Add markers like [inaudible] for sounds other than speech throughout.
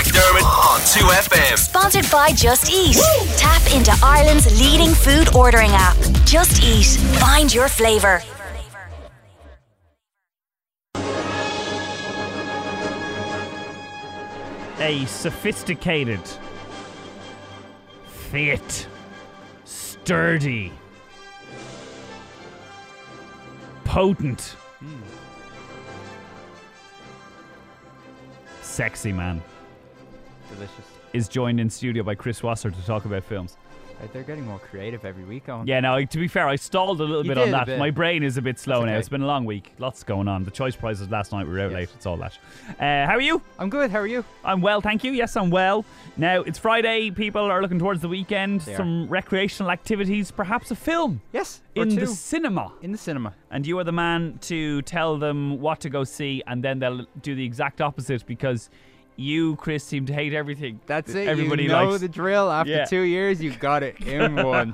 McDermott on 2FM. Sponsored by Just Eat. Tap into Ireland's leading food ordering app. Just Eat. Find your flavour. A sophisticated, fit, sturdy, potent, hmm. sexy man Delicious. is joined in studio by Chris Wasser to talk about films. They're getting more creative every week. Owen. Yeah, now to be fair, I stalled a little You bit on that. bit. My brain is a bit slow That's now. It's been a long week. Lots going on. The choice prizes last night we were out Yes. late. It's all that. Uh, how are you? I'm good. How are you? I'm well, thank you. Yes, I'm well. Now, it's Friday. People are looking towards the weekend. They are. Some recreational activities, perhaps a film Yes. in the cinema. in the cinema. And you are the man to tell them what to go see, and then they'll do the exact opposite because you, Chris, seem to hate everything. That's that it. Everybody you know likes. the drill. After Yeah. two years, you've got it in [laughs] one.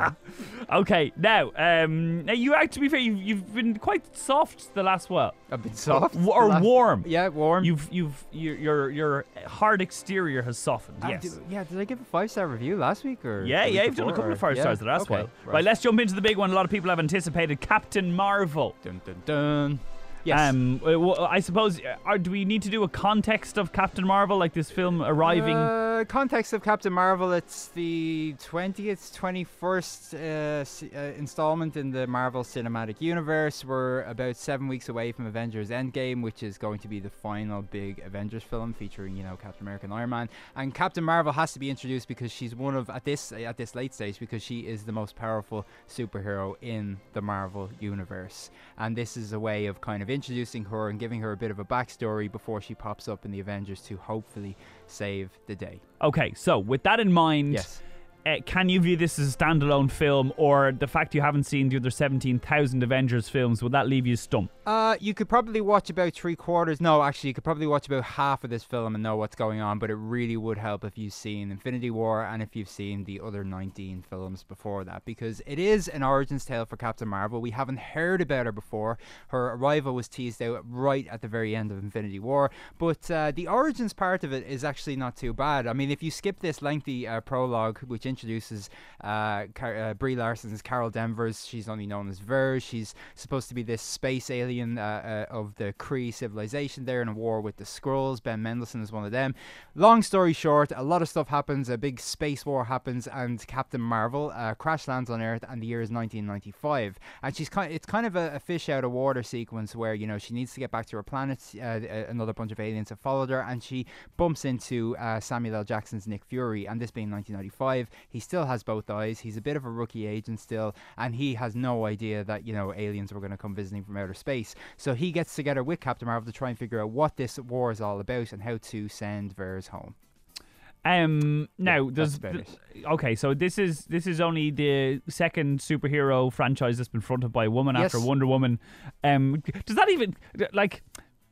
Okay, now, um, now you act to be fair, you've, you've been quite soft the last while. A bit soft. W- or last- warm. Yeah, warm. You've you've your your your hard exterior has softened. Uh, yes. did- yeah. Did I give a five star review last week or? Yeah, yeah, you've done a couple or- of five yeah? stars the last okay, while. Right. let's jump into the big one. A lot of people have anticipated Captain Marvel. Dun dun dun. Yes. Um, uh, well, I suppose, uh, are, do we need to do a context of Captain Marvel, like this film arriving? Uh, context of Captain Marvel, it's the 20th, 21st uh, uh, installment in the Marvel Cinematic Universe. We're about seven weeks away from Avengers Endgame, which is going to be the final big Avengers film featuring, you know, Captain America and Iron Man. And Captain Marvel has to be introduced because she's one of at this at this late stage because she is the most powerful superhero in the Marvel universe. And this is a way of kind of introducing her and giving her a bit of a backstory before she pops up in the Avengers to hopefully save the day. okay, so with that in mind, Yes. Uh, can you view this as a standalone film, or the fact you haven't seen the other 17,000 Avengers films, would that leave you stumped? Uh, you could probably watch about three quarters. No, actually, you could probably watch about half of this film and know what's going on. But it really would help if you've seen Infinity War and if you've seen the other 19 films before that, because it is an origins tale for Captain Marvel. We haven't heard about her before. Her arrival was teased out right at the very end of Infinity War, but uh, the origins part of it is actually not too bad. I mean, if you skip this lengthy uh, prologue, which introduces uh, Car- uh, Brie Larson as Carol Danvers, she's only known as Vers. She's supposed to be this space alien uh, uh, of the Kree civilization. They're in a war with the Skrulls. Ben Mendelsohn is one of them. Long story short, a lot of stuff happens. A big space war happens, and Captain Marvel uh, crash lands on Earth, and the year is 1995. And she's kind. It's kind of a, a fish out of water sequence where you know she needs to get back to her planet. Uh, another bunch of aliens have followed her, and she bumps into Samuel L. Jackson's Nick Fury. And this being 1995, he still has both eyes. He's a bit of a rookie agent still, and he has no idea that you know aliens were going to come visiting from outer space. So he gets together with Captain Marvel to try and figure out what this war is all about and how to send Vers home. Um, now that's there's about okay, so this is this is only the second superhero franchise that's been fronted by a woman after Wonder Woman. Um, does that even like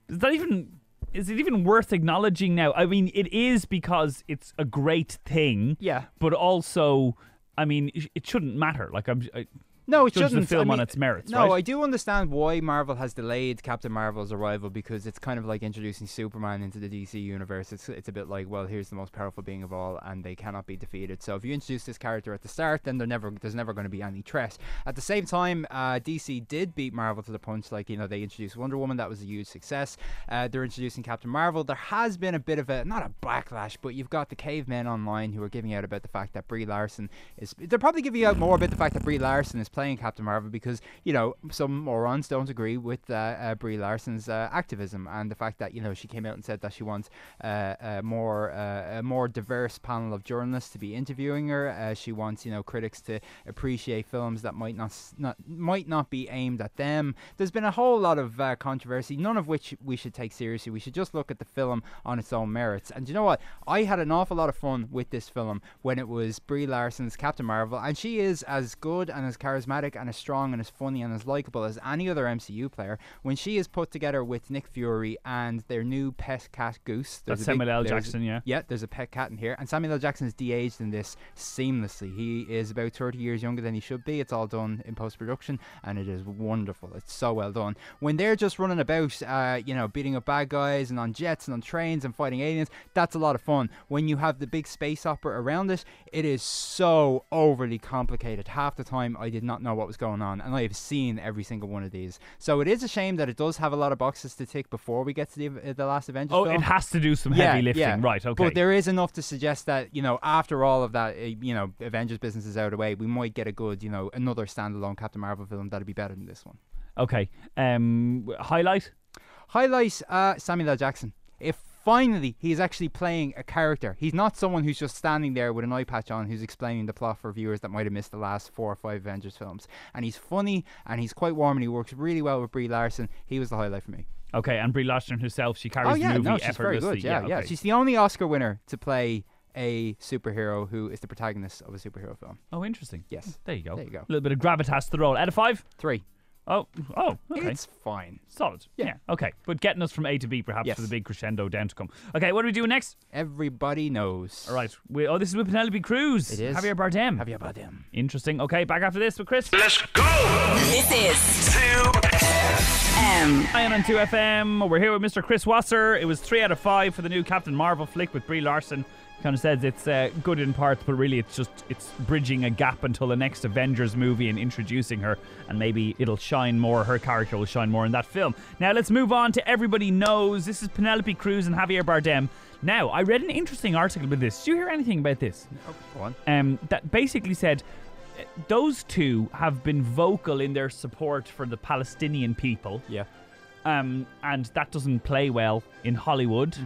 does that even is it even worth acknowledging now? I mean, it is because it's a great thing. Yeah. but also, I mean, it- shouldn't matter. Like I'm. I, No, it judge shouldn't. film I on its merits, No, right? I do understand why Marvel has delayed Captain Marvel's arrival because it's kind of like introducing Superman into the DC universe. It's it's a bit like, well, here's the most powerful being of all, and they cannot be defeated. So if you introduce this character at the start, then they're never there's never going to be any threat. At the same time, uh, DC did beat Marvel to the punch. Like you know, they introduced Wonder Woman, that was a huge success. Uh, they're introducing Captain Marvel. There has been a bit of a not a backlash, but you've got the cavemen online who are giving out about the fact that Brie Larson is. They're probably giving out more about the fact that Brie Larson is playing Captain Marvel because you know some morons don't agree with uh, uh, Brie Larson's uh, activism and the fact that you know she came out and said that she wants uh, a more uh, a more diverse panel of journalists to be interviewing her. Uh, she wants you know critics to appreciate films that might not not might not be aimed at them. There's been a whole lot of uh, controversy, none of which we should take seriously. We should just look at the film on its own merits. And you know what? I had an awful lot of fun with this film when it was Brie Larson's Captain Marvel, and she is as good and as charismatic charismatic and as strong and as funny and as likable as any other MCU player. When she is put together with Nick Fury and their new pet cat Goose, That's big- Samuel L. Jackson, yeah. yeah, there's a pet cat in here, and Samuel L. Jackson is de-aged in this seamlessly. He is about 30 years younger than he should be. It's all done in post-production, and it is wonderful. It's so well done. When they're just running about, uh, you know, beating up bad guys and on jets and on trains and fighting aliens, that's a lot of fun. When you have the big space opera around it, it is so overly complicated. Half the time, I did not know what was going on, and I have seen every single one of these. So it is a shame that it does have a lot of boxes to tick before we get to the, the last Avengers Oh, film. it has to do some heavy lifting, right? Okay. But there is enough to suggest that you know after all of that, uh, you know, Avengers business is out of the way, we might get a good, you know, another standalone Captain Marvel film that'd be better than this one. okay. Um, highlight. Highlight uh, Samuel L. Jackson. If finally he's actually playing a character, he's not someone who's just standing there with an eye patch on who's explaining the plot for viewers that might have missed the last four or five Avengers films. And he's funny and he's quite warm and he works really well with Brie Larson. He was the highlight for me. Okay, and Brie Larson herself, she carries Oh yeah, the movie no, she's very good. Yeah, yeah. okay. She's the only Oscar winner to play a superhero who is the protagonist of a superhero film. Oh, interesting. Yes. There you go. There you go. A little bit of gravitas to the role. Out of five. Three. Oh, oh, okay. It's fine. Solid. Yeah. yeah. Okay. But getting us from A to B, perhaps, yes. for the big crescendo down to come. Okay, what are we doing next? Everybody knows. All right. We, oh, this is with Penelope Cruz. It is. Javier Bardem. Javier Bardem. Interesting. Okay, back after this with Chris. Let's go! This is 2 FM. am on 2FM. We're here with Mr. Chris Wasser. It was three out of five for the new Captain Marvel flick with Brie Larson. Kind of says it's uh, good in parts, but really it's just it's bridging a gap until the next Avengers movie and introducing her, and maybe it'll shine more. Her character will shine more in that film. Now let's move on to everybody knows. This is Penelope Cruz and Javier Bardem. Now I read an interesting article about this. Do you hear anything about this? Oh, go on. Um, that basically said those two have been vocal in their support for the Palestinian people, Yeah. um, and that doesn't play well in Hollywood.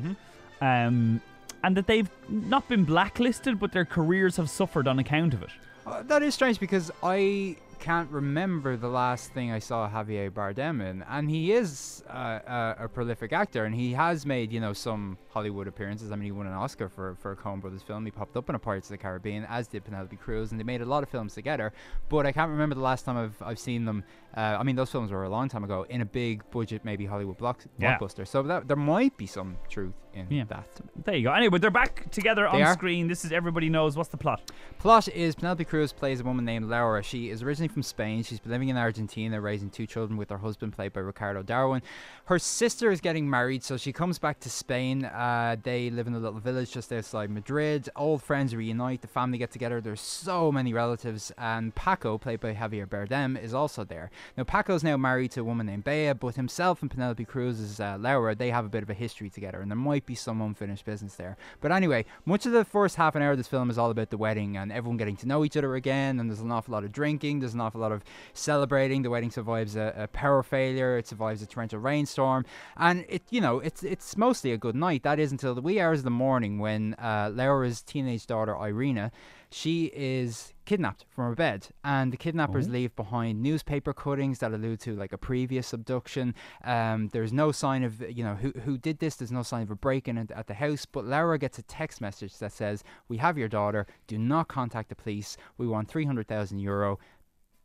Um, and that they've not been blacklisted, but their careers have suffered on account of it. Uh, that is strange because I can't remember the last thing I saw Javier Bardem in, and he is uh, a, a prolific actor, and he has made you know some Hollywood appearances. I mean, he won an Oscar for for a Coen Brothers film. He popped up in a Pirates of the Caribbean, as did Penelope Cruz, and they made a lot of films together. But I can't remember the last time I've I've seen them. Uh, I mean, those films were a long time ago in a big budget, maybe Hollywood block, Yeah. blockbuster. So that, there might be some truth in Yeah. that. There you go. Anyway, they're back together on are. screen. This is Everybody Knows. What's the plot? Plot is Penelope Cruz plays a woman named Laura. She is originally from Spain. She's been living in Argentina, raising two children with her husband, played by Ricardo Darín. Her sister is getting married, so she comes back to Spain. Uh, they live in a little village just outside Madrid. Old friends reunite. The family get together. There's so many relatives, and Paco, played by Javier Bardem, is also there. Now Paco's now married to a woman named Bea, but himself and Penelope Cruz's uh, Laura, they have a bit of a history together, and there might be some unfinished business there. But anyway, much of the first half an hour of this film is all about the wedding and everyone getting to know each other again. And there's an awful lot of drinking. There's an awful lot of celebrating. The wedding survives a, a power failure. It survives a torrential rainstorm, and it you know it's it's mostly a good night. That is until the wee hours of the morning when uh, Laura's teenage daughter Irina, she is kidnapped from her bed, and the kidnappers leave behind newspaper cuttings that allude to like a previous abduction. Um, there's no sign of you know who who did this. There's no sign of a break-in at, at the house, but Laura gets a text message that says, "We have your daughter. Do not contact the police. We want three hundred thousand euro.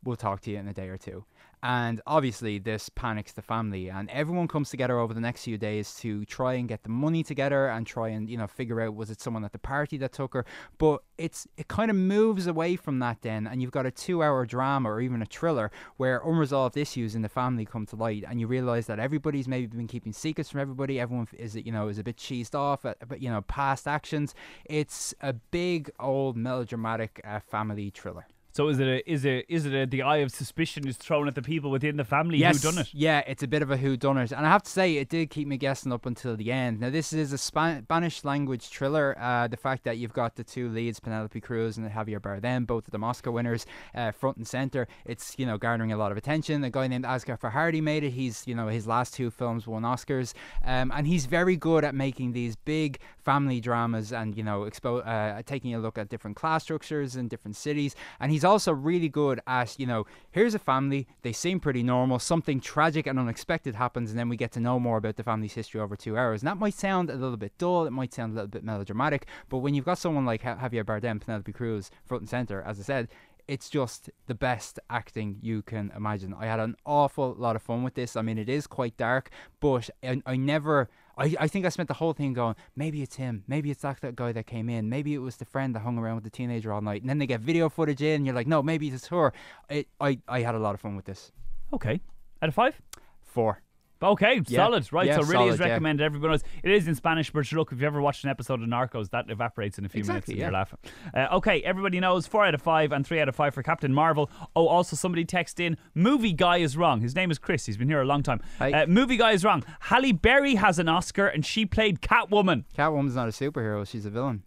We'll talk to you in a day or two. And obviously, this panics the family, and everyone comes together over the next few days to try and get the money together and try and you know figure out was it someone at the party that took her. But it's it kind of moves away from that then, and you've got a two-hour drama or even a thriller where unresolved issues in the family come to light, and you realize that everybody's maybe been keeping secrets from everybody. Everyone is you know is a bit cheesed off at, but you know past actions. It's a big old melodramatic uh, family thriller. So is it a, is it is it a, the eye of suspicion is thrown at the people within the family yes, who done it? Yeah, it's a bit of a who done it, and I have to say it did keep me guessing up until the end. Now this is a Spanish language thriller. Uh, the fact that you've got the two leads, Penelope Cruz and Javier Bardem, both of them Oscar winners, uh, front and center. It's you know garnering a lot of attention. A guy named Asghar Farhadi made it. He's you know his last two films won Oscars, um, and he's very good at making these big family dramas and you know expo- uh, taking a look at different class structures in different cities. And he's also really good at you know here's a family. They seem pretty normal. Something tragic and unexpected happens, and then we get to know more about the family's history over two hours. And that might sound a little bit dull. It might sound a little bit melodramatic. But when you've got someone like Ja- Javier Bardem, Penelope Cruz, front and center, as I said, it's just the best acting you can imagine. I had an awful lot of fun with this. I mean, it is quite dark, but I, I never. I, I think I spent the whole thing going, maybe it's him, maybe it's that, that guy that came in, maybe it was the friend that hung around with the teenager all night, and then they get video footage in, and you're like, no, maybe it's her. It, I I had a lot of fun with this. Okay. Out of five? Four. Okay, Yeah. solid. Right, Yeah, so really is solid, yeah. recommended. Everyone knows it is in Spanish, but look, if you ever watched an episode of Narcos, that evaporates in a few Exactly, minutes and yeah. you're laughing. Uh, okay, everybody knows four out of five and three out of five for Captain Marvel. Oh, also somebody text in, movie guy is wrong. His name is Chris. He's been here a long time. Uh, movie guy is wrong. Halle Berry has an Oscar and she played Catwoman. Catwoman's not a superhero; she's a villain.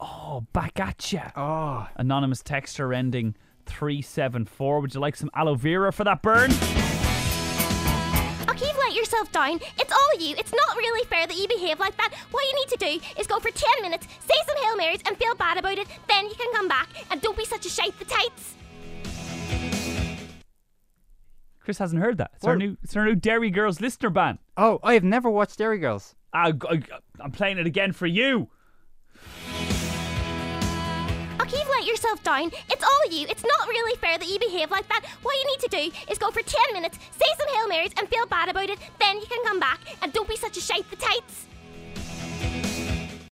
Oh, back at ya. Oh, Anonymous texter ending 374. Would you like some aloe vera for that burn? Okay, you've let yourself down. It's all you. It's not really fair that you behave like that. What you need to do is go for 10 minutes, say some Hail Marys, and feel bad about it. Then you can come back and don't be such a shite the tights. Chris hasn't heard that. It's our new, it's our new Derry Girls listener ban. oh, I have never watched Derry Girls. I, I, I'm playing it again for you. Yourself down. It's all you. It's not really fair that you behave like that. What you need to do is go for 10 minutes, say some Hail Marys, and feel bad about it. Then you can come back and don't be such a shite the tights.